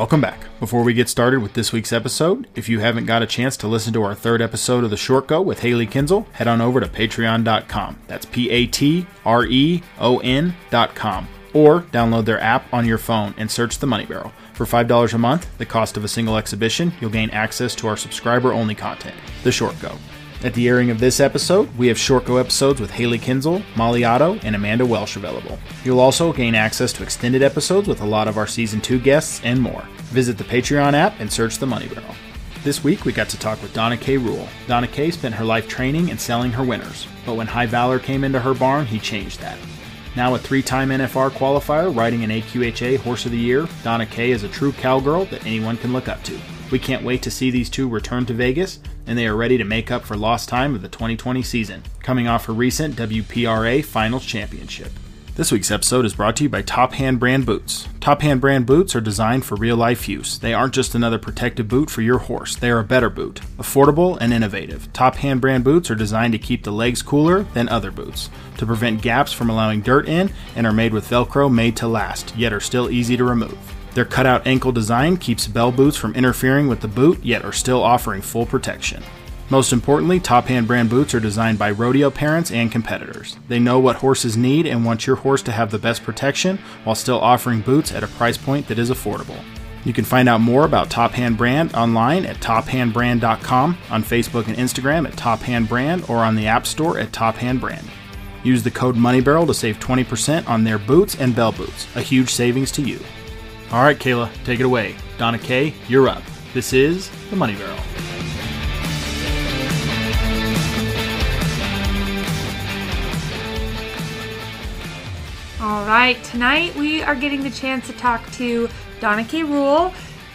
Welcome back. Before we get started with this week's episode, if you haven't got a chance to listen to our third episode of The Short Go with Hailey Kinsel, head on over to patreon.com. That's P A T R E O N.com. Or download their app on your phone and search The Money Barrel. For $5 a month, the cost of a single exhibition, you'll gain access to our subscriber only content, The Short Go. At the airing of this episode, we have Short Go episodes with Hailey Kinsel, Molly Otto, and Amanda Welsh available. You'll also gain access to extended episodes with a lot of our Season 2 guests and more. Visit the Patreon app and search The Money Barrel. This week, we got to talk with Dona Kay Rule. Dona Kay spent her life training and selling her winners, but when High Valor came into her barn, he changed that. Now a three-time NFR qualifier, riding an AQHA Horse of the Year, Dona Kay is a true cowgirl that anyone can look up to. We can't wait to see these two return to Vegas, and they are ready to make up for lost time of the 2020 season, coming off her recent WPRA Finals Championship. This week's episode is brought to you by Top Hand Brand Boots. Top Hand Brand Boots are designed for real life use. They aren't just another protective boot for your horse, they are a better boot. Affordable and innovative. Top Hand Brand Boots are designed to keep the legs cooler than other boots, to prevent gaps from allowing dirt in, and are made with Velcro made to last, yet are still easy to remove. Their cutout ankle design keeps bell boots from interfering with the boot, yet are still offering full protection. Most importantly, Top Hand brand boots are designed by rodeo parents and competitors. They know what horses need and want your horse to have the best protection while still offering boots at a price point that is affordable. You can find out more about Top Hand Brand online at tophandbrand.com, on Facebook and Instagram at Top Hand Brand, or on the App Store at Top Hand Brand. Use the code MONEYBARREL to save 20% on their boots and bell boots, a huge savings to you. All right, Kayla, take it away. Dona Kay, you're up. This is the Money Barrel. All right, tonight we are getting the chance to talk to Dona Kay Rule.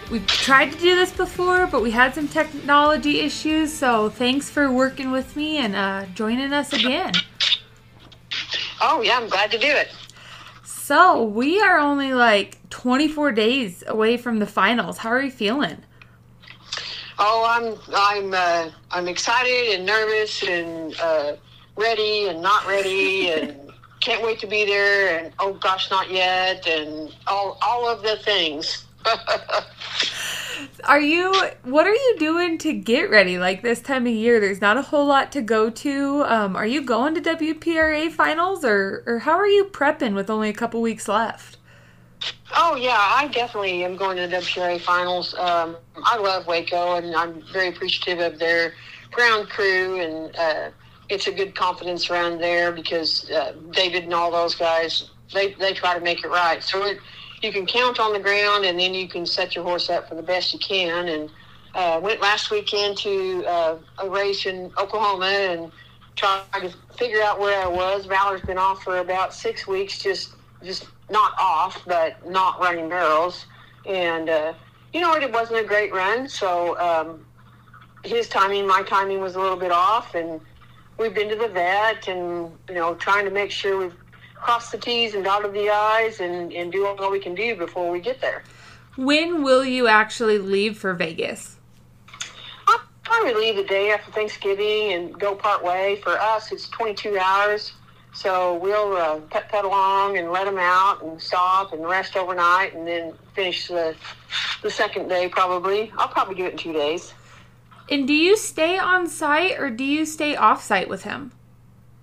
We've tried to do this before, but we had some technology issues, so thanks for working with me and uh, joining us again. Oh, yeah, I'm glad to do it. So, we are only like 24 days away from the finals. How are you feeling? Oh, I'm I'm uh, I'm excited and nervous and uh, ready and not ready and can't wait to be there and oh gosh, not yet and all all of the things. Are you what are you doing to get ready like this time of year? There's not a whole lot to go to. Um, are you going to WPRA finals or or how are you prepping with only a couple weeks left? Oh yeah, I definitely am going to the WPRA finals. Um, I love Waco and I'm very appreciative of their ground crew and uh, it's a good confidence around there because uh, David and all those guys they they try to make it right. So it, you can count on the ground, and then you can set your horse up for the best you can. And uh, went last weekend to uh, a race in Oklahoma and tried to figure out where I was. Valor's been off for about six weeks, just just not off, but not running barrels. And uh, you know, it wasn't a great run, so um, his timing, my timing was a little bit off, and we've been to the vet and you know trying to make sure we've crossed the T's and dotted the I's and, and do all we can do before we get there. When will you actually leave for Vegas? I'll probably leave the day after Thanksgiving and go part way. For us, it's 22 hours. So we'll uh, pet pet along and let them out and stop and rest overnight and then finish the, the second day probably. I'll probably do it in two days. And do you stay on site or do you stay off site with him?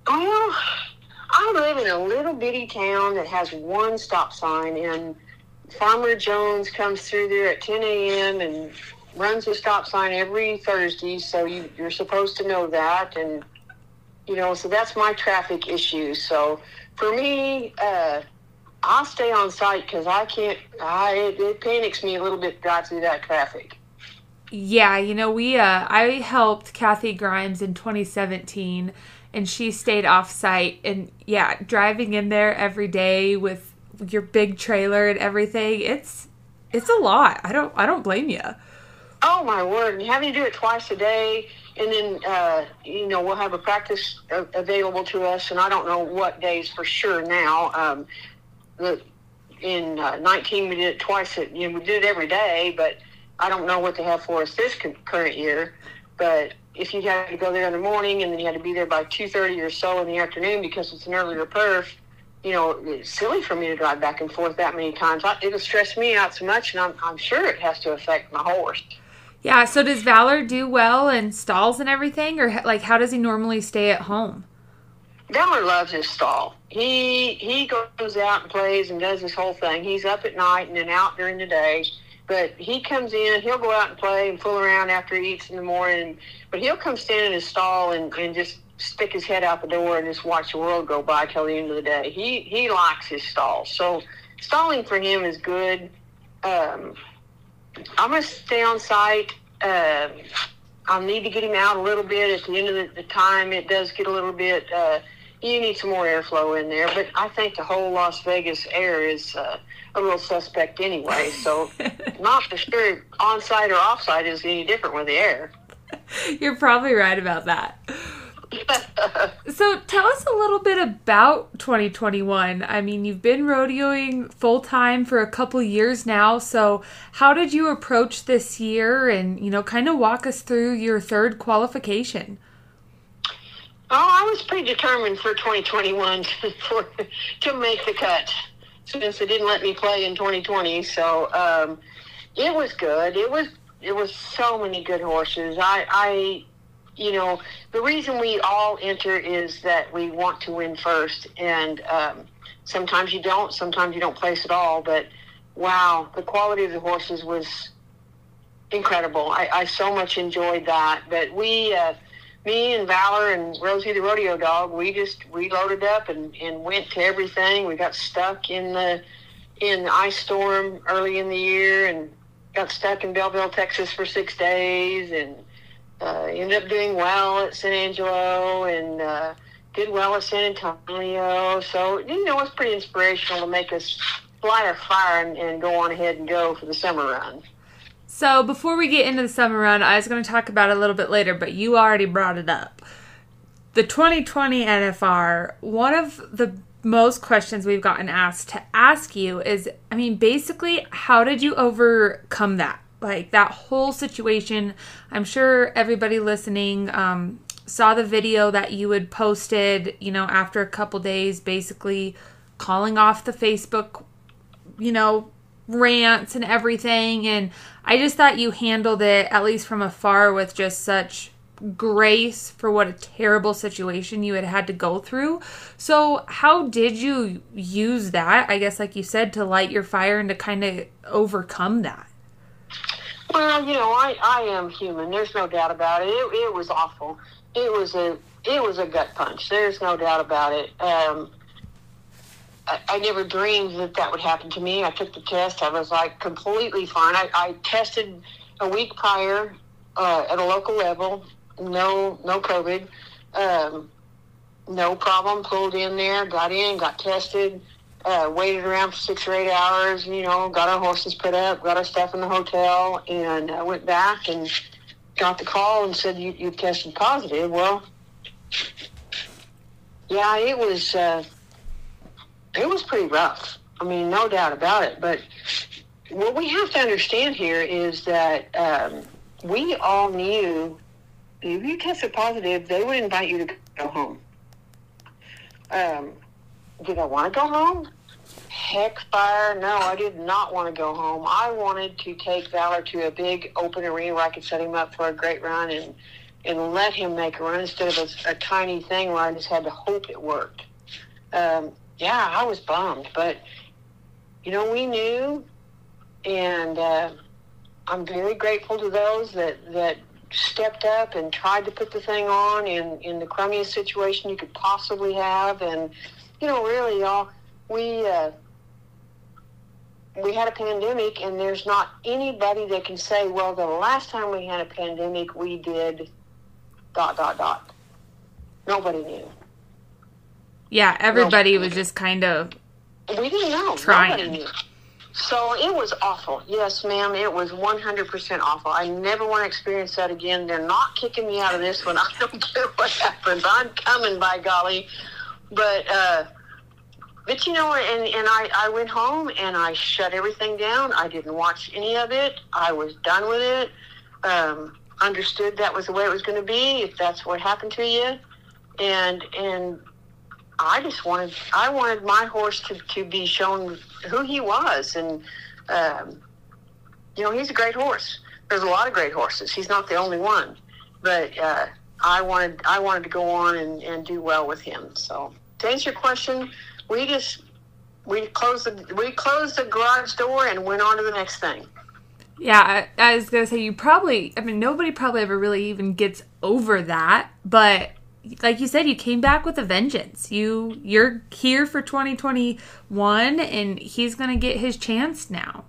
Well, I live in a little bitty town that has one stop sign, and Farmer Jones comes through there at 10 a.m. and runs the stop sign every Thursday. So you, you're supposed to know that, and you know, so that's my traffic issue. So for me, uh, I'll stay on site because I can't. I it, it panics me a little bit to drive through that traffic. Yeah, you know, we uh I helped Kathy Grimes in 2017 and she stayed off site and yeah, driving in there every day with your big trailer and everything, it's it's a lot. I don't I don't blame you. Oh my word! And having to do it twice a day, and then uh, you know we'll have a practice available to us, and I don't know what days for sure now. Um, the in uh, 19 we did it twice. You know, we did it every day, but I don't know what they have for us this current year. But if you had to go there in the morning and then you had to be there by two thirty or so in the afternoon because it's an earlier perf, you know, it's silly for me to drive back and forth that many times. I, it'll stress me out so much, and I'm, I'm sure it has to affect my horse. Yeah. So does Valor do well in stalls and everything, or like how does he normally stay at home? Valor loves his stall. He he goes out and plays and does this whole thing. He's up at night and then out during the day. But he comes in, he'll go out and play and fool around after he eats in the morning. But he'll come stand in his stall and, and just stick his head out the door and just watch the world go by till the end of the day. He he likes his stall. So stalling for him is good. Um, I'm gonna stay on site. Uh, I'll need to get him out a little bit at the end of the, the time. It does get a little bit. Uh, you need some more airflow in there, but I think the whole Las Vegas air is uh, a real suspect anyway. So, not for sure on site or off site is any different with the air. You're probably right about that. so tell us a little bit about 2021. I mean, you've been rodeoing full time for a couple years now. So how did you approach this year and, you know, kind of walk us through your third qualification? Oh, I was predetermined for 2021 to, for, to make the cut since they didn't let me play in 2020. So um, it was good. It was it was so many good horses. I, I you know, the reason we all enter is that we want to win first, and um, sometimes you don't, sometimes you don't place at all. But wow, the quality of the horses was incredible. I, I so much enjoyed that. But we, uh, me and Valor and Rosie the rodeo dog, we just we loaded up and, and went to everything. We got stuck in the in the ice storm early in the year and got stuck in Bellville, Texas for six days and uh, ended up doing well at San Angelo and uh, did well at San Antonio. So, you know, it's pretty inspirational to make us light a fire and, and go on ahead and go for the summer run. So, before we get into the summer run, I was going to talk about it a little bit later, but you already brought it up. The 2020 NFR, one of the most questions we've gotten asked to ask you is I mean, basically, how did you overcome that? like that whole situation. I'm sure everybody listening um, saw the video that you had posted, you know, after a couple days, basically calling off the Facebook, you know, rants and everything. And I just thought you handled it, at least from afar, with just such grace for what a terrible situation you had had to go through. So, how did you use that? I guess, like you said, to light your fire and to kind of overcome that? Well, you know, I, I am human. There's no doubt about it. it. It was awful. It was a it was a gut punch. There's no doubt about it. Um, I, I never dreamed that that would happen to me. I took the test. I was like completely fine. I, I tested a week prior uh, at a local level. No, no COVID. Um, no problem. Pulled in there. Got in. Got tested uh, waited around for six or eight hours, you know, got our horses put up, got our stuff in the hotel, and uh, went back and got the call and said you, you tested positive. Well, yeah, it was uh, it was pretty rough. I mean, no doubt about it. But what we have to understand here is that um, we all knew if you tested positive, they would invite you to go home. Um, did I want to go home? Heck fire, no, I did not want to go home. I wanted to take Valor to a big open arena where I could set him up for a great run and and let him make a run instead of a, a tiny thing where I just had to hope it worked. Um, yeah, I was bummed, but you know we knew, and uh, I'm very grateful to those that that stepped up and tried to put the thing on in in the crummiest situation you could possibly have, and you know, really, y'all, we uh, we had a pandemic, and there's not anybody that can say, well, the last time we had a pandemic, we did dot dot dot. Nobody knew. Yeah, everybody was just kind of. We didn't know. Trying. So it was awful. Yes, ma'am, it was 100% awful. I never want to experience that again. They're not kicking me out of this one. I don't care what happens. I'm coming, by golly. But uh, but you know, and and I I went home and I shut everything down. I didn't watch any of it. I was done with it. Um, understood that was the way it was going to be, if that's what happened to you, and and I just wanted I wanted my horse to, to be shown who he was, and um, you know he's a great horse. There's a lot of great horses. He's not the only one, but uh, I wanted I wanted to go on and, and do well with him. So to answer your question, we just we closed the we closed the garage door and went on to the next thing. Yeah, I, I was gonna say you probably. I mean, nobody probably ever really even gets over that. But like you said, you came back with a vengeance. You you're here for 2021, and he's gonna get his chance now.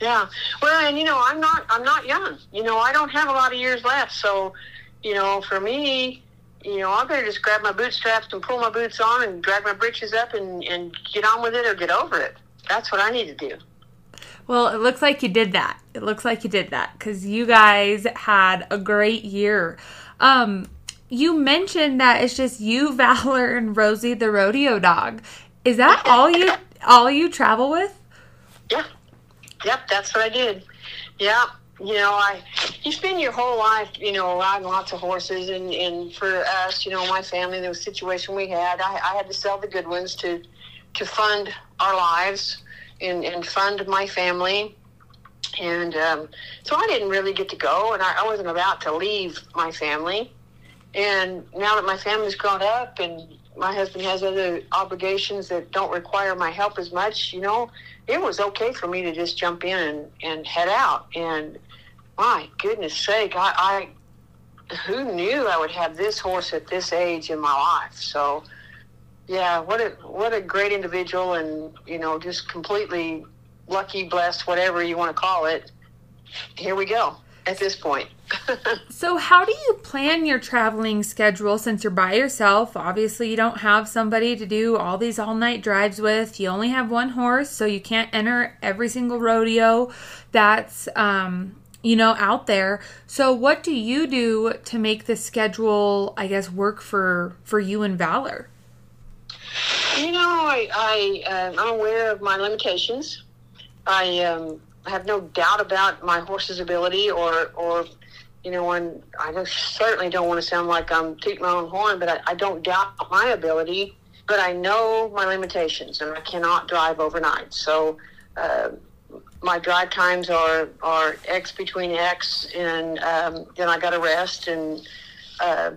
Yeah. Well, and you know, I'm not I'm not young. You know, I don't have a lot of years left. So, you know, for me, you know, I better just grab my bootstraps and pull my boots on and drag my britches up and, and get on with it or get over it. That's what I need to do. Well, it looks like you did that. It looks like you did that because you guys had a great year. Um, you mentioned that it's just you, Valor, and Rosie, the rodeo dog. Is that all you all you travel with? Yeah. Yep, that's what I did. Yeah. You know, I you spend your whole life, you know, riding lots of horses and, and for us, you know, my family, the situation we had, I, I had to sell the good ones to to fund our lives and, and fund my family. And um, so I didn't really get to go, and I, I wasn't about to leave my family. And now that my family's grown up and my husband has other obligations that don't require my help as much, you know, it was okay for me to just jump in and, and head out. And my goodness sake, I, I who knew I would have this horse at this age in my life? So, yeah, what a what a great individual, and you know, just completely lucky, blessed, whatever you want to call it. Here we go at this point. so, how do you plan your traveling schedule since you're by yourself? Obviously, you don't have somebody to do all these all night drives with. You only have one horse, so you can't enter every single rodeo that's um, you know out there. So, what do you do to make the schedule, I guess, work for for you and Valor? You know, I, I uh, I'm aware of my limitations. I um, have no doubt about my horse's ability, or or you know, I don't, certainly don't want to sound like I'm tooting my own horn, but I, I don't doubt my ability. But I know my limitations, and I cannot drive overnight. So uh, my drive times are are X between X, and um, then I got to rest. And uh,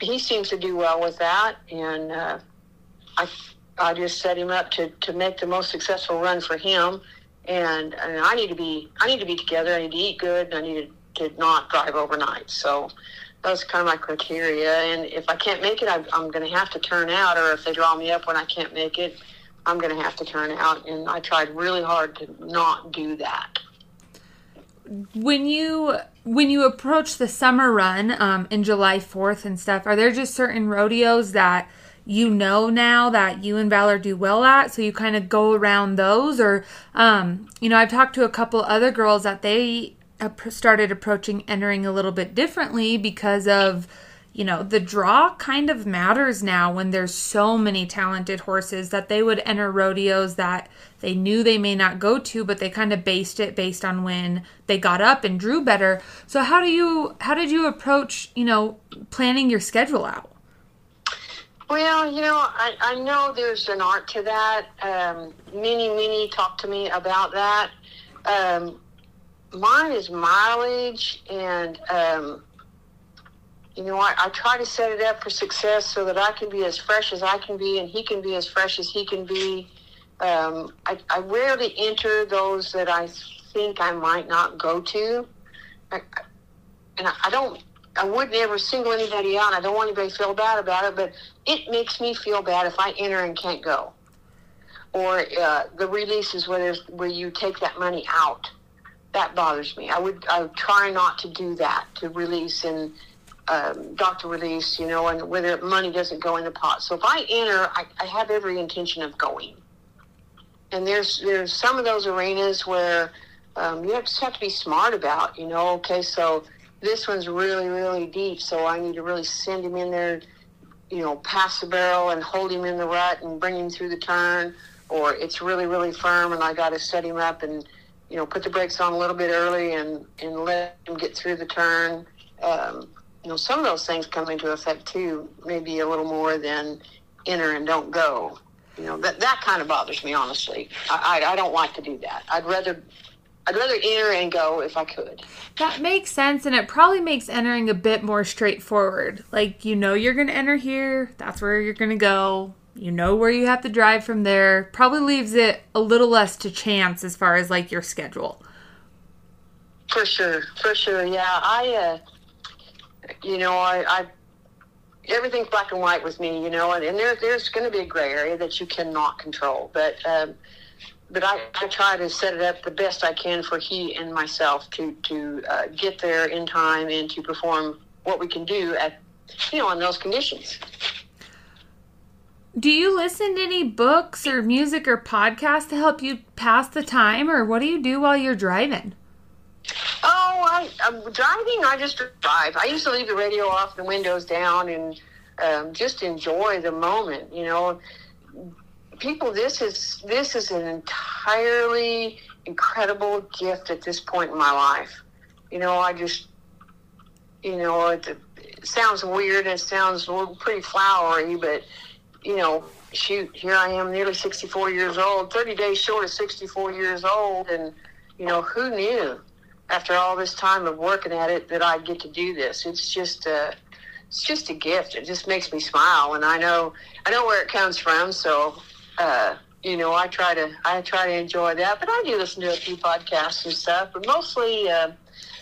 he seems to do well with that, and. Uh, I, I just set him up to, to make the most successful run for him. And, and I need to be I need to be together. I need to eat good. And I need to, to not drive overnight. So those kind of my criteria. And if I can't make it, I, I'm going to have to turn out. Or if they draw me up when I can't make it, I'm going to have to turn out. And I tried really hard to not do that. When you when you approach the summer run um, in July 4th and stuff, are there just certain rodeos that you know now that you and Valor do well at, so you kind of go around those. Or, um, you know, I've talked to a couple other girls that they started approaching entering a little bit differently because of, you know, the draw kind of matters now when there's so many talented horses that they would enter rodeos that they knew they may not go to, but they kind of based it based on when they got up and drew better. So how do you how did you approach, you know, planning your schedule out? Well, you know, I, I know there's an art to that. Um, many, many talk to me about that. Um, mine is mileage, and um, you know, I, I try to set it up for success so that I can be as fresh as I can be, and he can be as fresh as he can be. Um, I, I rarely enter those that I think I might not go to, I, and I, I don't I wouldn't ever single anybody out. I don't want anybody to feel bad about it, but it makes me feel bad if I enter and can't go. Or uh, the releases where where you take that money out. That bothers me. I would I would try not to do that to release and um, doctor release, you know, and whether money doesn't go in the pot. So if I enter, I, I have every intention of going. And there's there's some of those arenas where um, you just have to be smart about, you know. Okay, so this one's really, really deep, so I need to really send him in there, you know, past the barrel and hold him in the rut and bring him through the turn. Or it's really, really firm, and I got to set him up and you know, put the brakes on a little bit early and, and let them get through the turn. Um, you know, some of those things come into effect too, maybe a little more than enter and don't go. You know, that, that kind of bothers me, honestly. I, I, I don't like to do that. I'd rather I'd rather enter and go if I could. That makes sense, and it probably makes entering a bit more straightforward. Like, you know, you're going to enter here, that's where you're going to go. You know where you have to drive from there. Probably leaves it a little less to chance as far as like your schedule. For sure, for sure. Yeah, I, uh, you know, I, I everything's black and white with me, you know, and, and there, there's going to be a gray area that you cannot control. But um, but I, I try to set it up the best I can for he and myself to to uh, get there in time and to perform what we can do at you know on those conditions. Do you listen to any books or music or podcasts to help you pass the time, or what do you do while you're driving? Oh, I, I'm driving. I just drive. I used to leave the radio off, the windows down, and um, just enjoy the moment. You know, people, this is this is an entirely incredible gift at this point in my life. You know, I just, you know, it, it sounds weird. It sounds pretty flowery, but you know, shoot, here I am, nearly 64 years old, 30 days short of 64 years old, and you know, who knew after all this time of working at it that I'd get to do this? It's just a, it's just a gift. It just makes me smile, and I know, I know where it comes from, so uh, you know, I try to I try to enjoy that. But I do listen to a few podcasts and stuff, but mostly uh,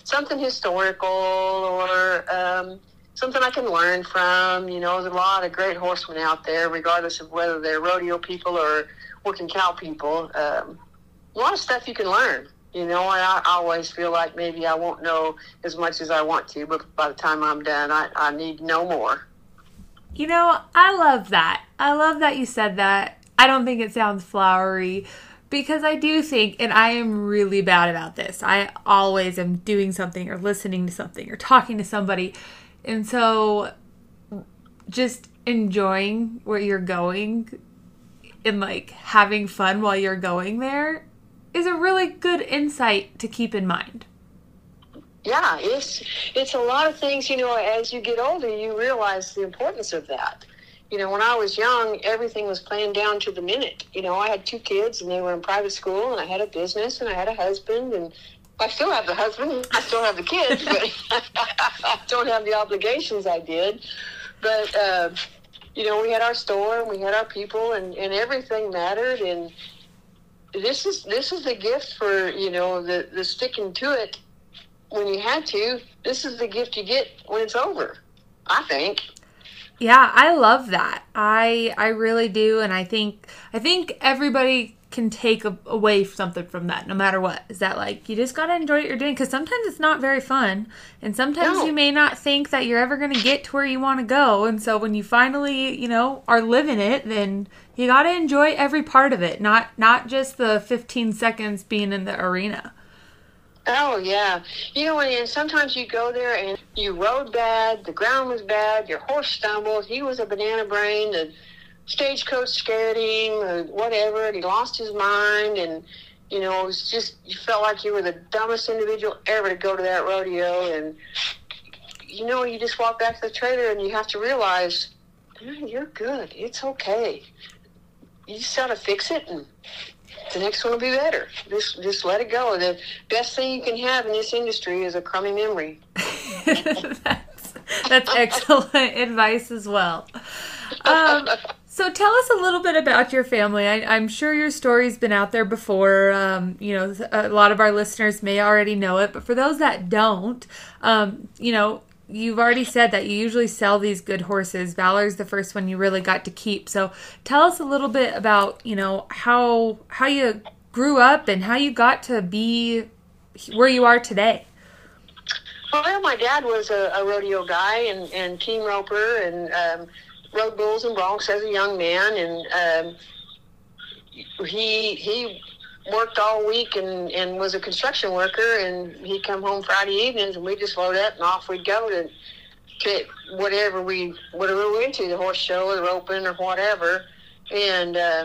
something historical or um, something I can learn from. You know, there's a lot of great horsemen out there, regardless of whether they're rodeo people or working cow people. Um, a lot of stuff you can learn. You know, and I, I always feel like maybe I won't know as much as I want to, but by the time I'm done, I, I need no more. You know, I love that. I love that you said that I don't think it sounds flowery because I do think, and I am really bad about this, I always am doing something or listening to something or talking to somebody. And so just enjoying where you're going and like having fun while you're going there is a really good insight to keep in mind. Yeah, it's it's a lot of things, you know, as you get older you realize the importance of that you know, when I was young, everything was planned down to the minute. You know, I had two kids and they were in private school, and I had a business and I had a husband, and I still have the husband, I still have the kids, but I don't have the obligations I did. But, uh, you know, we had our store and we had our people, and, and everything mattered. And this is this is the gift for you know the the sticking to it when you had to. This is the gift you get when it's over. I think. Yeah, I love that. I I really do and I think I think everybody can take a, away something from that no matter what. Is that like you just got to enjoy what you're doing cuz sometimes it's not very fun and sometimes no. you may not think that you're ever going to get to where you want to go and so when you finally, you know, are living it, then you got to enjoy every part of it, not not just the 15 seconds being in the arena. Oh yeah, you know, and sometimes you go there and you rode bad, the ground was bad, your horse stumbled, he was a banana brain, the stagecoach scared him, or whatever, and he lost his mind, and you know, it was just you felt like you were the dumbest individual ever to go to that rodeo, and you know, you just walk back to the trailer and you have to realize, you're good, it's okay. You just gotta fix it and the next one will be better. Just just let it go. The best thing you can have in this industry is a crummy memory. that's, that's excellent advice as well. Um, so tell us a little bit about your family. I, am sure your story's been out there before. Um, you know, a lot of our listeners may already know it, but for those that don't, um, you know, you've already said that you usually sell these good horses. Valor's the first one you really got to keep. So tell us a little bit about, you know, how how you grew up and how you got to be where you are today. Well, my dad was a, a rodeo guy and, and team roper and um, rode bulls and broncs as a young man, and um, he he worked all week and, and was a construction worker and he'd come home Friday evenings and we just load up and off we'd go to to whatever we whatever we went to, the horse show or roping or whatever. And uh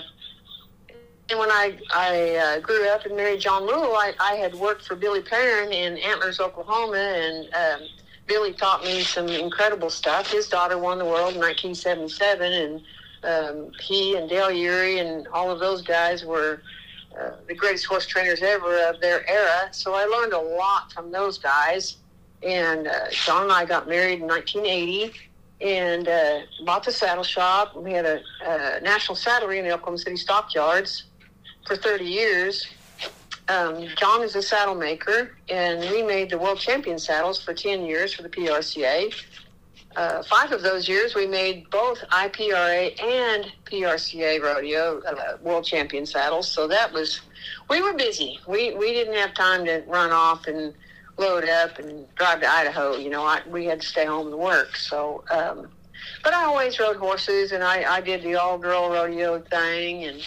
when I I uh, grew up and married John Rule, I, I had worked for Billy Perrin in Antlers, Oklahoma, and um, Billy taught me some incredible stuff. His daughter won the world in 1977, and um, he and Dale Urey and all of those guys were uh, the greatest horse trainers ever of their era. So I learned a lot from those guys. And uh, John and I got married in 1980 and uh, bought the saddle shop. We had a, a national saddlery in the Oklahoma City Stockyards for 30 years. Um, John is a saddle maker, and we made the world champion saddles for 10 years for the PRCA. Uh, five of those years, we made both IPRA and PRCA rodeo uh, world champion saddles. So that was, we were busy. We we didn't have time to run off and load up and drive to Idaho. You know, I, we had to stay home and work. So, um, but I always rode horses, and I, I did the all girl rodeo thing, and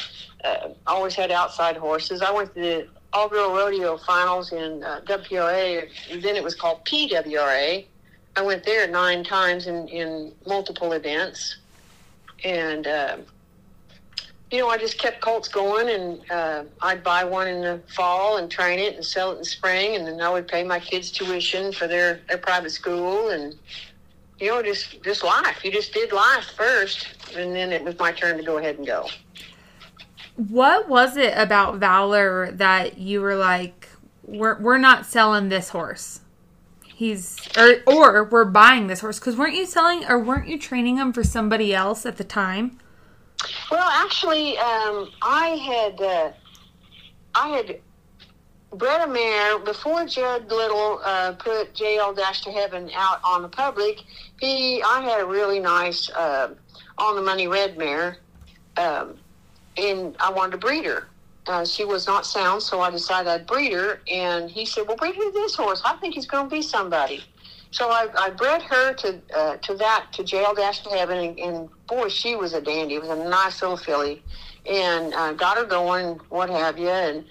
uh, always had outside horses. I went to the all girl rodeo finals in uh, WPRA, then it was called PWRA I went there nine times in, in multiple events. And, uh, you know, I just kept colts going and uh, I'd buy one in the fall and train it and sell it in spring. And then I would pay my kids tuition for their, their private school. And, you know, just, just life. You just did life first. And then it was my turn to go ahead and go. What was it about Valor that you were like, we're, we're not selling this horse? he's or or we're buying this horse because weren't you selling or weren't you training him for somebody else at the time? Well, actually, um, I had uh, I had bred a mare before Judd Little uh, put JL Dash Ta Heaven out on the public. He I had a really nice uh, on the money red mare, um, and I wanted to breed her uh, she was not sound, so I decided I'd breed her. And he said, "Well, breed her this horse. I think he's going to be somebody." So I, I bred her to uh, to that to JL Dash Ta Heaven, and, and, boy, she was a dandy. It was a nice little filly, and uh, got her going, what have you. And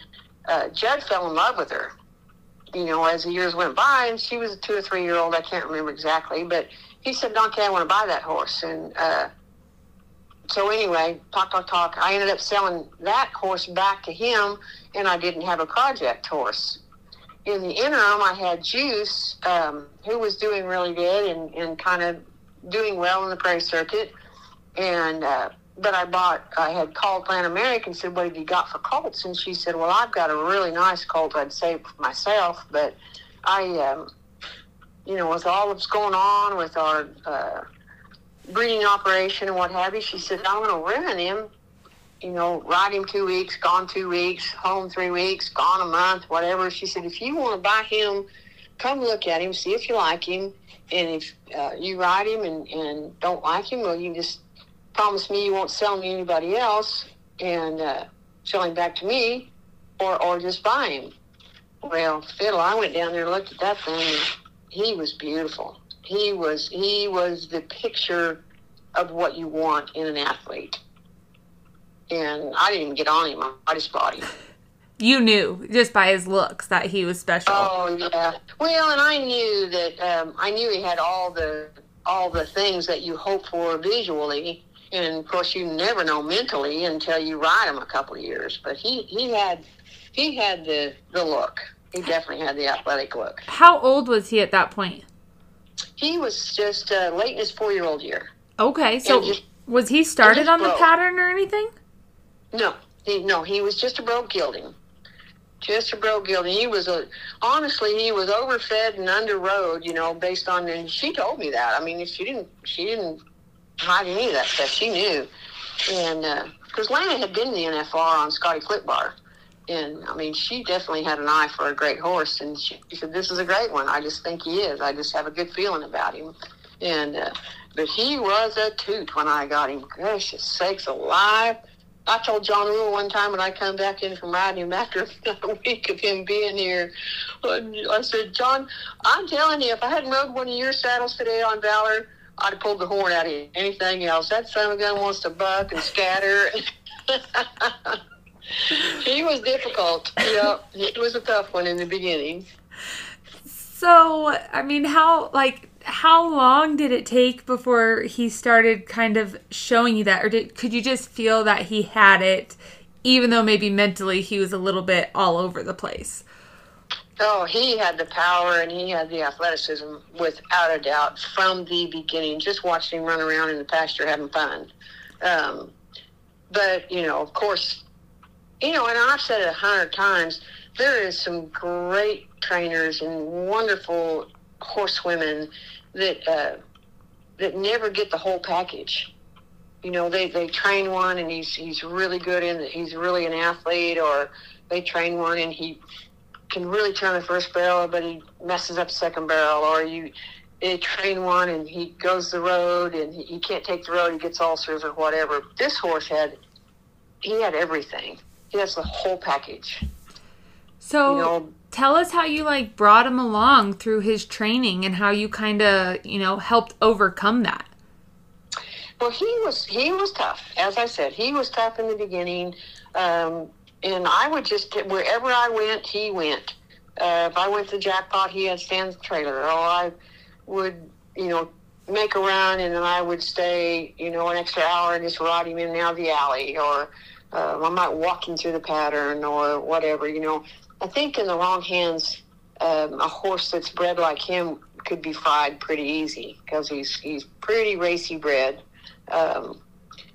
uh, Judd fell in love with her. You know, as the years went by, and she was a two or three year old. I can't remember exactly, but he said, "Donkey, I want to buy that horse." And uh, so anyway, talk, talk, talk. I ended up selling that horse back to him, and I didn't have a project horse. In the interim, I had Juice, um, who was doing really good and, and kind of doing well in the prairie circuit. And uh, but I bought, I had called Lana Merrick and said, "What have you got for colts?" And she said, "Well, I've got a really nice colt I'd save for myself, but I, um, you know, with all that's going on with our." Uh, breeding operation and what have you. She said, I'm going to ruin him. You know, ride him two weeks, gone two weeks, home three weeks, gone a month, whatever. She said, if you want to buy him, come look at him, see if you like him. And if uh, you ride him and, and don't like him, well, you just promise me you won't sell him to anybody else and uh, sell him back to me or, or just buy him. Well, Fiddle, I went down there and looked at that thing, and he was beautiful he was he was the picture of what you want in an athlete. And I didn't even get on him. I just bought him. You knew just by his looks that he was special. Oh yeah. Well, and I knew that um, I knew he had all the all the things that you hope for visually, and of course you never know mentally until you ride him a couple of years. But he he had he had the the look. He definitely had the athletic look. How old was he at that point? He was just uh, late in his four year old year. Okay, so just, was he started on broke. the pattern or anything? No, he, no, he was just a broke gelding. Just a broke gelding. He was a honestly, he was overfed and underrode. You know, based on and she told me that. I mean, she didn't, she didn't hide any of that stuff. She knew, and because uh, Lana had been in the NFR on Scotty Flipbar and I mean, she definitely had an eye for a great horse, and she, said, "This is a great one. I just think he is. I just have a good feeling about him." And uh, but he was a toot when I got him. Gracious sakes alive! I told John Rule one time when I come back in from riding him after a week of him being here, I said, John, I'm telling you, if I hadn't rode one of your saddles today on Valor, I'd have pulled the horn out of you. Anything else? That son of a gun wants to buck and scatter. he was difficult. Yeah, it was a tough one in the beginning. So, I mean, how like how long did it take before he started kind of showing you that, or did could you just feel that he had it even though maybe mentally he was a little bit all over the place. Oh, he had the power and he had the athleticism without a doubt from the beginning. Just watching him run around in the pasture having fun. Um, but, you know, of course, you know, and I've said it a hundred times, there is some great trainers and wonderful horsewomen that, uh, that never get the whole package. You know, they, they train one and he's, he's really good in, he's really an athlete or they train one and he can really turn the first barrel, but he messes up the second barrel, or you they train one and he goes the road and he, he can't take the road, he gets ulcers or whatever. This horse had he had everything. He has the whole package. So you know, tell us how you like brought him along through his training and how you kind of you know helped overcome that. Well, he was he was tough. As I said, he was tough in the beginning. Um, and I would just wherever I went, he went. Uh, if I went to jackpot, he had Stan's trailer, or I would, you know, make a run, and then I would stay, you know, an extra hour and just ride him in and out of the alley, or uh, I might not walking through the pattern, or whatever. You know, I think in the wrong hands, um, a horse that's bred like him could be fried pretty easy because he's he's pretty racy bred. Um,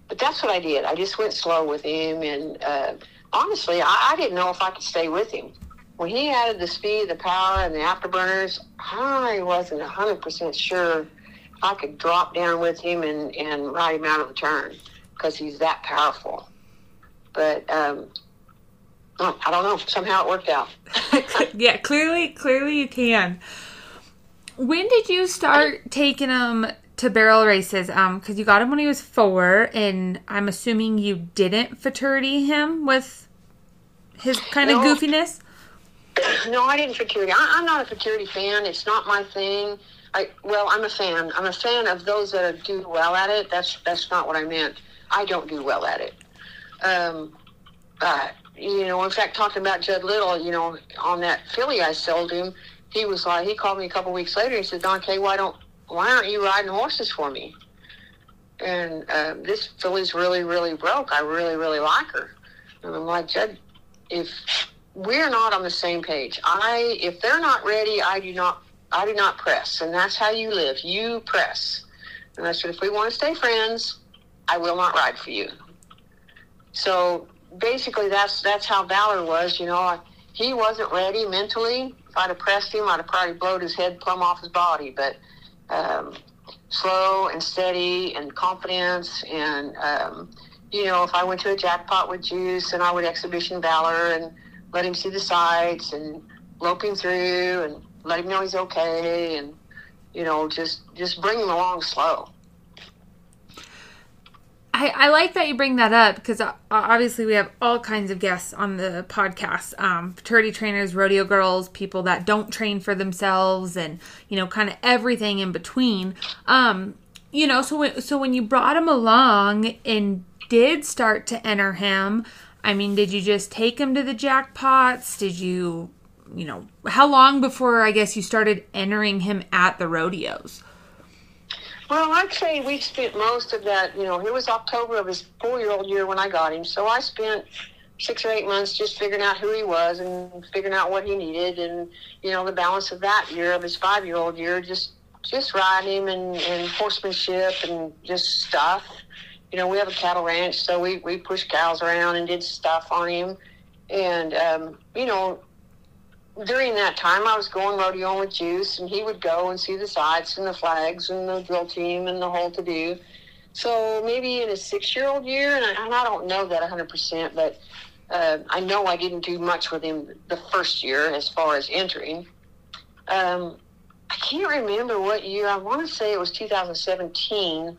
but that's what I did. I just went slow with him and. Uh, honestly, I, I didn't know if I could stay with him. When he added the speed, the power, and the afterburners, I wasn't 100% sure I could drop down with him and, and ride him out of the turn because he's that powerful. But um, I don't know. Somehow it worked out. yeah, clearly, clearly you can. When did you start taking him to barrel races? Um, because you got him when he was four, and I'm assuming you didn't futurity him with his kind no, of goofiness? No, I didn't futurity. I, am not a futurity fan. It's not my thing. I well, I'm a fan. I'm a fan of those that do well at it. That's that's not what I meant. I don't do well at it. Um, uh, you know, in fact, talking about Judd Little, you know, on that filly I sold him, he was like, he called me a couple weeks later. He said, Don Kay, why don't, why aren't you riding horses for me? And uh, this filly's really, really broke. I really, really like her. And I'm like, Judd, if we're not on the same page, I if they're not ready, I do not I do not press, and that's how you live. You press. And I said, if we want to stay friends, I will not ride for you. So basically, that's that's how Valor was. You know, he wasn't ready mentally. If I'd have pressed him, I'd have probably blowed his head plumb off his body. But um, slow and steady and confidence and um, you know, if I went to a jackpot with Juice and I would exhibition Valor and let him see the sights and lope him through and let him know he's okay and you know just just bring him along slow. I, I like that you bring that up because obviously we have all kinds of guests on the podcast um, futurity trainers rodeo girls people that don't train for themselves and you know kind of everything in between um, you know so when, so when you brought him along and did start to enter him, I mean, did you just take him to the jackpots? Did you, you know, how long before I guess you started entering him at the rodeos? Well, I'd say we spent most of that, you know, it was October of his four year old year when I got him. So I spent six or eight months just figuring out who he was and figuring out what he needed and, you know, the balance of that year of his five year old year, just just riding him and, and horsemanship and just stuff you know, we have a cattle ranch, so we, we pushed cows around and did stuff on him. And, um, you know, during that time, I was going rodeoing with Juice, and he would go and see the sights and the flags and the drill team and the whole to do. So maybe in his six year old year, and I, and I don't know that 100%, but uh, I know I didn't do much with him the first year as far as entering. Um, I can't remember what year. I want to say it was 2017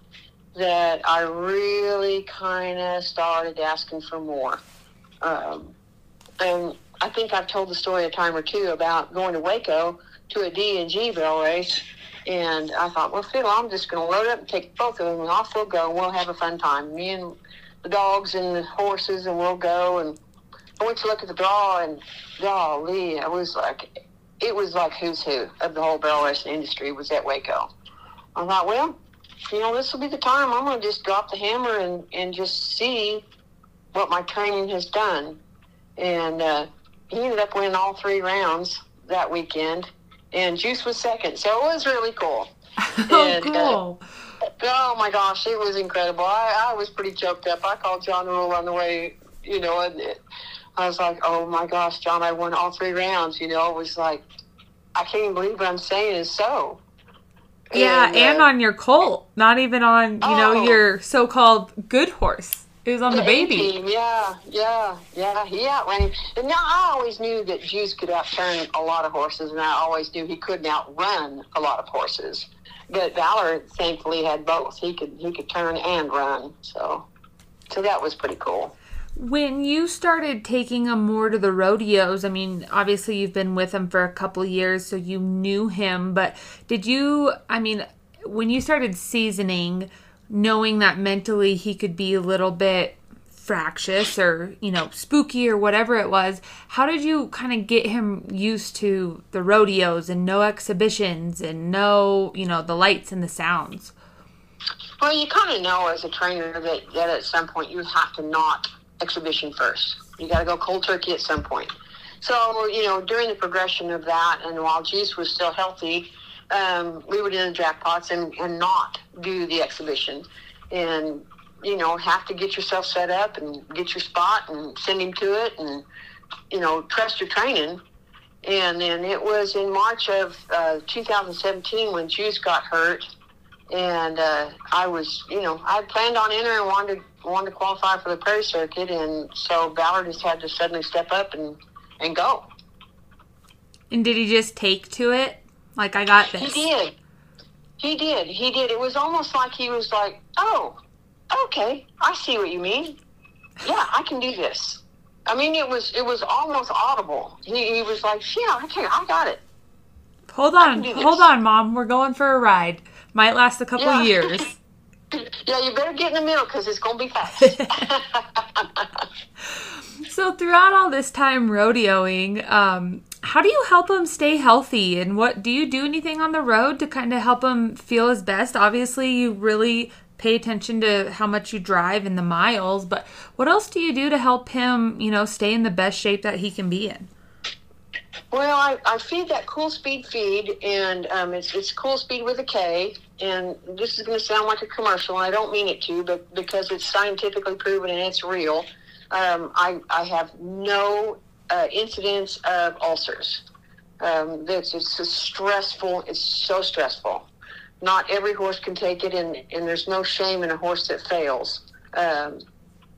that I really kind of started asking for more. Um, and I think I've told the story a time or two about going to Waco to a D and G barrel race. And I thought, well, Fiddle, I'm just going to load up and take both of them, and off we'll go, and we'll have a fun time. Me and the dogs and the horses, and we'll go. And I went to look at the draw, and golly, I was like, it was like who's who of the whole barrel racing industry was at Waco. I thought, well, you know, this will be the time I'm going to just drop the hammer and, and just see what my training has done. And uh, he ended up winning all three rounds that weekend, and Juice was second. So it was really cool. oh, And, uh, cool. Oh my gosh, it was incredible. I, I was pretty choked up. I called John the Rule on the way, you know, and it, I was like, oh my gosh, John, I won all three rounds. You know, it was like, I can't even believe what I'm saying is so. yeah, and uh, on your colt, not even on you know Oh. your so-called good horse. It was on the A baby. team, yeah, yeah, yeah. He outran. And now I always knew that Juice could outturn a lot of horses, and I always knew he couldn't outrun a lot of horses. But Valor, thankfully, had both. He could he could turn and run. So, so that was pretty cool. When you started taking him more to the rodeos, I mean, obviously you've been with him for a couple years, so you knew him. But did you? I mean, when you started seasoning, knowing that mentally he could be a little bit fractious or you know spooky or whatever it was how did you kind of get him used to the rodeos and no exhibitions and no you know the lights and the sounds Well, you kind of know as a trainer that, that at some point you have to knock exhibition first. You got to go cold turkey at some point. So, you know, during the progression of that, and while Juice was still healthy, um, we would the jackpots and, and not do the exhibition. And, you know, have to get yourself set up and get your spot and send him to it and, you know, trust your training. And then it was in March of uh, 2017 when Juice got hurt and uh, I was, you know, I planned on entering and wanted wanted to qualify for the prairie circuit, and so Valor just had to suddenly step up and and go. and did he just take to it like i got this. He did. He did. He did. It was almost like he was like, "Oh, okay, I see what you mean. Yeah, I can do this." I mean, it was it was almost audible. He, he was like, "Yeah, I can. I got it." hold on can do this. hold on mom we're going for a ride might last a couple Yeah. years Yeah, you better get in the middle because it's gonna be fast. So throughout all this time rodeoing, um, how do you help him stay healthy? And what do you do anything on the road to kind of help him feel his best? Obviously, you really pay attention to how much you drive and the miles, but what else do you do to help him, you know, stay in the best shape that he can be in? Well, I, I feed that Kool Speed feed, and um, it's it's Kool Speed with a K. And this is going to sound like a commercial, and I don't mean it to, but because it's scientifically proven and it's real, um, I I have no uh, incidents of ulcers. Um, it's it's stressful. It's so stressful. Not every horse can take it, and and there's no shame in a horse that fails. Um,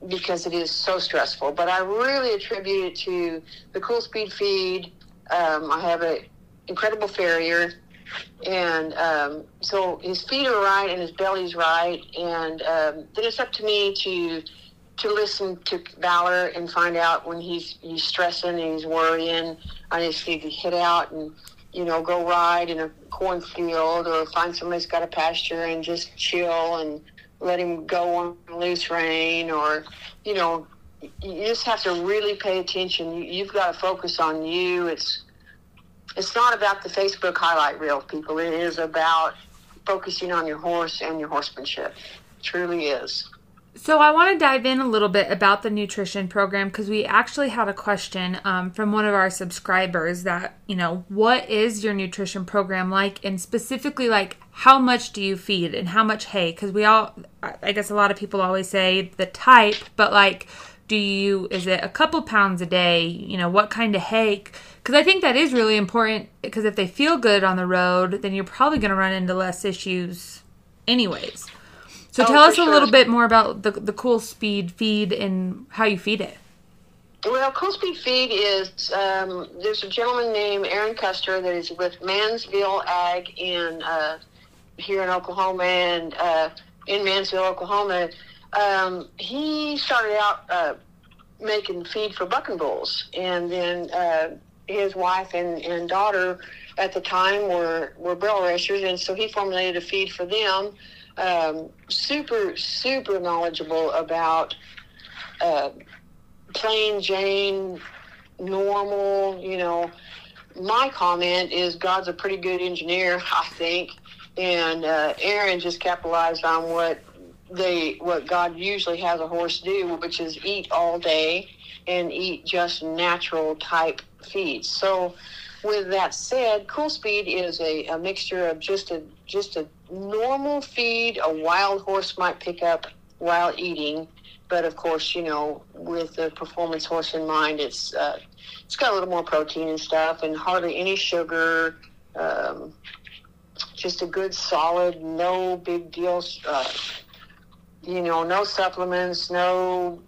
because it is so stressful. But I really attribute it to the Kool Speed feed. Um, I have an incredible farrier, and um, so his feet are right and his belly's right, and um, then it's up to me to to listen to Valor and find out when he's he's stressing and he's worrying. I just need to hit out and you know go ride in a cornfield or find somebody's got a pasture and just chill and let him go on loose rein or you know you just have to really pay attention. You, you've got to focus on you. It's it's not about the facebook highlight reel people. It is about focusing on your horse and your horsemanship. It truly is So I want to dive in a little bit about the nutrition program because we actually had a question um, from one of our subscribers that you know what is your nutrition program like, and specifically like how much do you feed and how much hay? Because we all, I I guess a lot of people always say the type, but like, do you is it a couple pounds a day? You know what kind of hay? Because I think that is really important because if they feel good on the road, then you're probably going to run into less issues, anyways. So Oh, tell us a sure. little bit more about the the Kool Speed feed and how you feed it. Well, Kool Speed Feed is um, there's a gentleman named Aaron Custer that is with Mannsville Ag in uh, here in Oklahoma and uh, in Mannsville, Oklahoma. Um, he started out uh, making feed for bucking bulls, and then uh, his wife and, and daughter at the time were were barrel racers, and so he formulated a feed for them. Um, super, super knowledgeable about. Uh, plain Jane, normal, you know. My comment is God's a pretty good engineer, I think. And uh, Aaron just capitalized on what they what God usually has a horse do, which is eat all day and eat just natural type feeds. So, with that said, Kool Speed is a, a mixture of just a just a normal feed a wild horse might pick up while eating, but of course, you know, with the performance horse in mind, it's uh, it's got a little more protein and stuff, and hardly any sugar. Um, just a good, solid, no big deal. Uh, you know, no supplements, no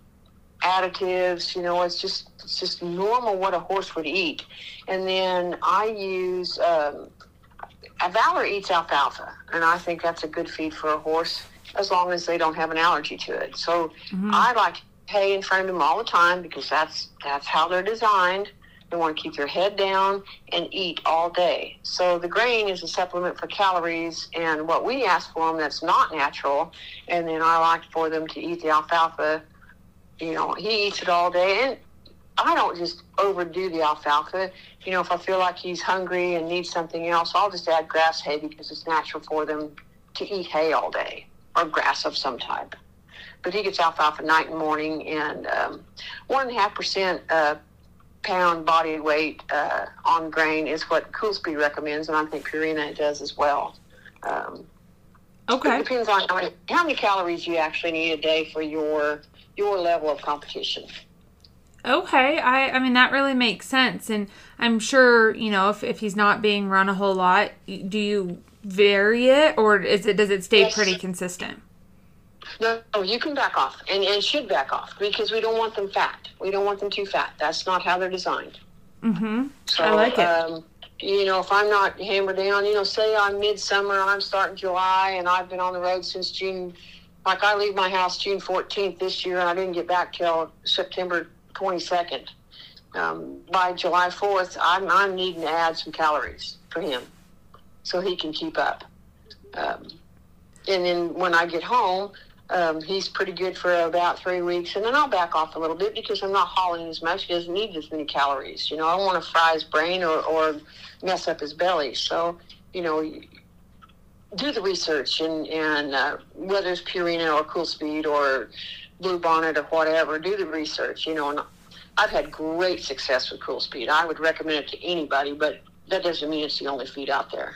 additives. You know, it's just it's just normal what a horse would eat. And then I use um, Valor eats alfalfa, and I think that's a good feed for a horse as long as they don't have an allergy to it. So mm-hmm. I like hay in front of them all the time because that's that's how they're designed. They want to keep their head down and eat all day. So the grain is a supplement for calories and what we ask for them that's not natural. And then I like for them to eat the alfalfa. You know, he eats it all day. And I don't just overdo the alfalfa. You know, if I feel like he's hungry and needs something else, I'll just add grass hay because it's natural for them to eat hay all day or grass of some type. But he gets alfalfa night and morning, and um, one and a half percent uh, pound body weight uh, on grain is what Kool Speed recommends, and I think Purina does as well. Um, okay. It depends on how many, how many calories you actually need a day for your your level of competition. Okay, I I mean that really makes sense, and I'm sure you know if if he's not being run a whole lot, do you vary it or is it does it stay yes. pretty consistent? No, you can back off and, and should back off because we don't want them fat. We don't want them too fat. That's not how they're designed. Mm-hmm. So, I like it. Um, you know, if I'm not hammered down, you know, say I'm midsummer, I'm starting July, and I've been on the road since June. Like I leave my house June 14th this year, and I didn't get back till September 22nd. Um, by July 4th, I'm, I'm needing to add some calories for him so he can keep up. Um, and then when I get home, um, he's pretty good for about three weeks, and then I'll back off a little bit because I'm not hauling as much. He doesn't need as many calories. You know, I don't want to fry his brain or, or mess up his belly. So, you know, do the research and, and uh, whether it's Purina or Kool Speed or Blue Bonnet or whatever, do the research. You know, and I've had great success with Kool Speed. I would recommend it to anybody, but that doesn't mean it's the only feed out there.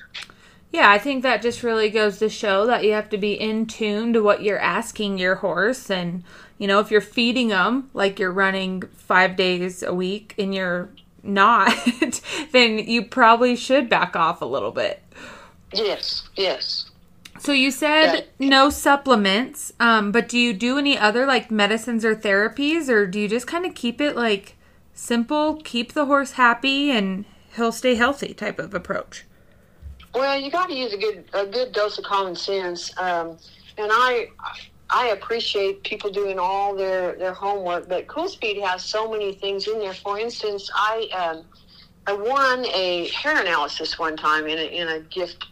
Yeah, I think that just really goes to show that you have to be in tune to what you're asking your horse. And, you know, if you're feeding them like you're running five days a week and you're not, then you probably should back off a little bit. Yes, yes. So you said yeah. no supplements, um, but do you do any other like medicines or therapies, or do you just kind of keep it like simple, keep the horse happy, and he'll stay healthy type of approach? Well, you got to use a good a good dose of common sense, um, and I I appreciate people doing all their their homework. But Kool Speed has so many things in there. For instance, I um, I won a hair analysis one time in a, in a gift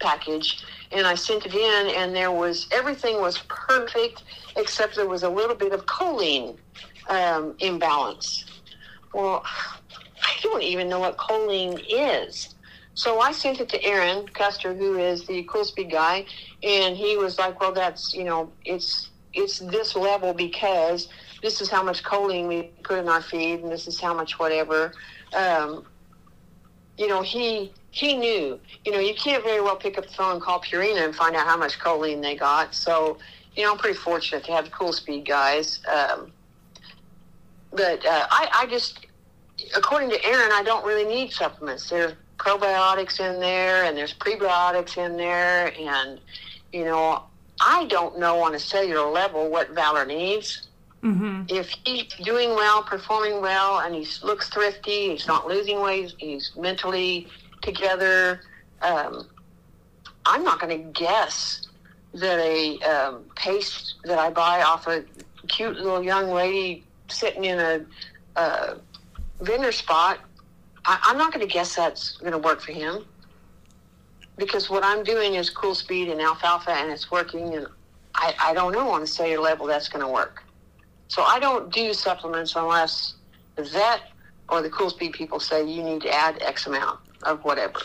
package, and I sent it in, and there was everything was perfect except there was a little bit of choline um, imbalance. Well, I don't even know what choline is. So I sent it to Aaron Custer, who is the Cool guy, and he was like, "Well, that's you know, it's it's this level because this is how much choline we put in our feed, and this is how much whatever." Um, you know, he he knew. You know, you can't very well pick up the phone and call Purina and find out how much choline they got. So, you know, I'm pretty fortunate to have the Kool Speed guys. Um, but uh, I, I just, according to Aaron, I don't really need supplements. They're probiotics in there and there's prebiotics in there and you know i don't know on a cellular level what valor needs mm-hmm. if he's doing well performing well and he looks thrifty he's not losing weight he's mentally together um, i'm not going to guess that a um, paste that i buy off a cute little young lady sitting in a, a vendor spot I, am not going to guess that's going to work for him because what I'm doing is Kool Speed and alfalfa and it's working and I, I don't know on a cellular level that's going to work. So I don't do supplements unless the vet or the Kool Speed people say you need to add X amount of whatever.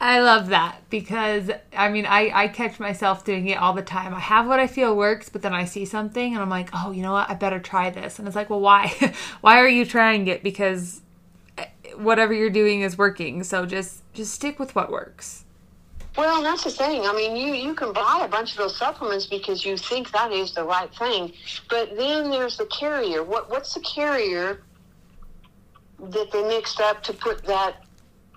I love that because I mean I, I catch myself doing it all the time. I have what I feel works, but then I see something and I'm like, oh, you know what? I better try this. And it's like, well, why? why are you trying it? Because eh, whatever you're doing is working. So just just stick with what works. Well, that's the thing. I mean, you, you can buy a bunch of those supplements because you think that is the right thing. But then there's the carrier. What What's the carrier that they mixed up to put that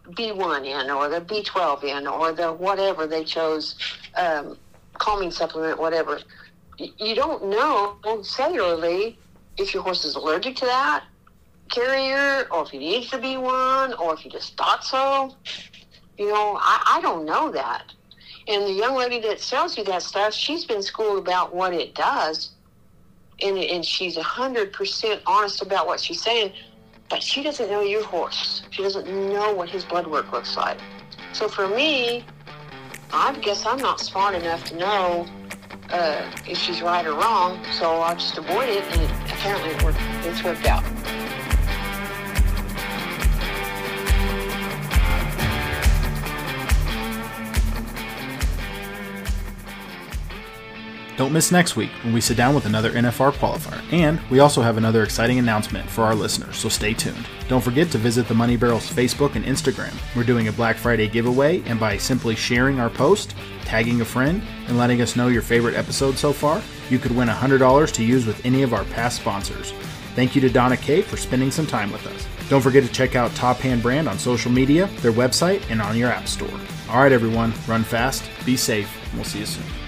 B1 in or the B12 in or the whatever they chose, um, calming supplement, whatever. You don't know cellularly if your horse is allergic to that carrier or if he needs the B1 or if he just thought so. You know, I, I don't know that. And the young lady that sells you that stuff, she's been schooled about what it does. And, and she's 100% honest about what she's saying but she doesn't know your horse. She doesn't know what his blood work looks like. So for me, I guess I'm not smart enough to know uh, if she's right or wrong. So I'll just avoid it, and apparently it worked, it's worked out. Don't miss next week when we sit down with another NFR qualifier. And we also have another exciting announcement for our listeners, so stay tuned. Don't forget to visit the Money Barrels Facebook and Instagram. We're doing a Black Friday giveaway, and by simply sharing our post, tagging a friend, and letting us know your favorite episode so far, you could win $100 to use with any of our past sponsors. Thank you to Dona Kay for spending some time with us. Don't forget to check out Top Hand Brand on social media, their website, and on your app store. All right, everyone, run fast, be safe, and we'll see you soon.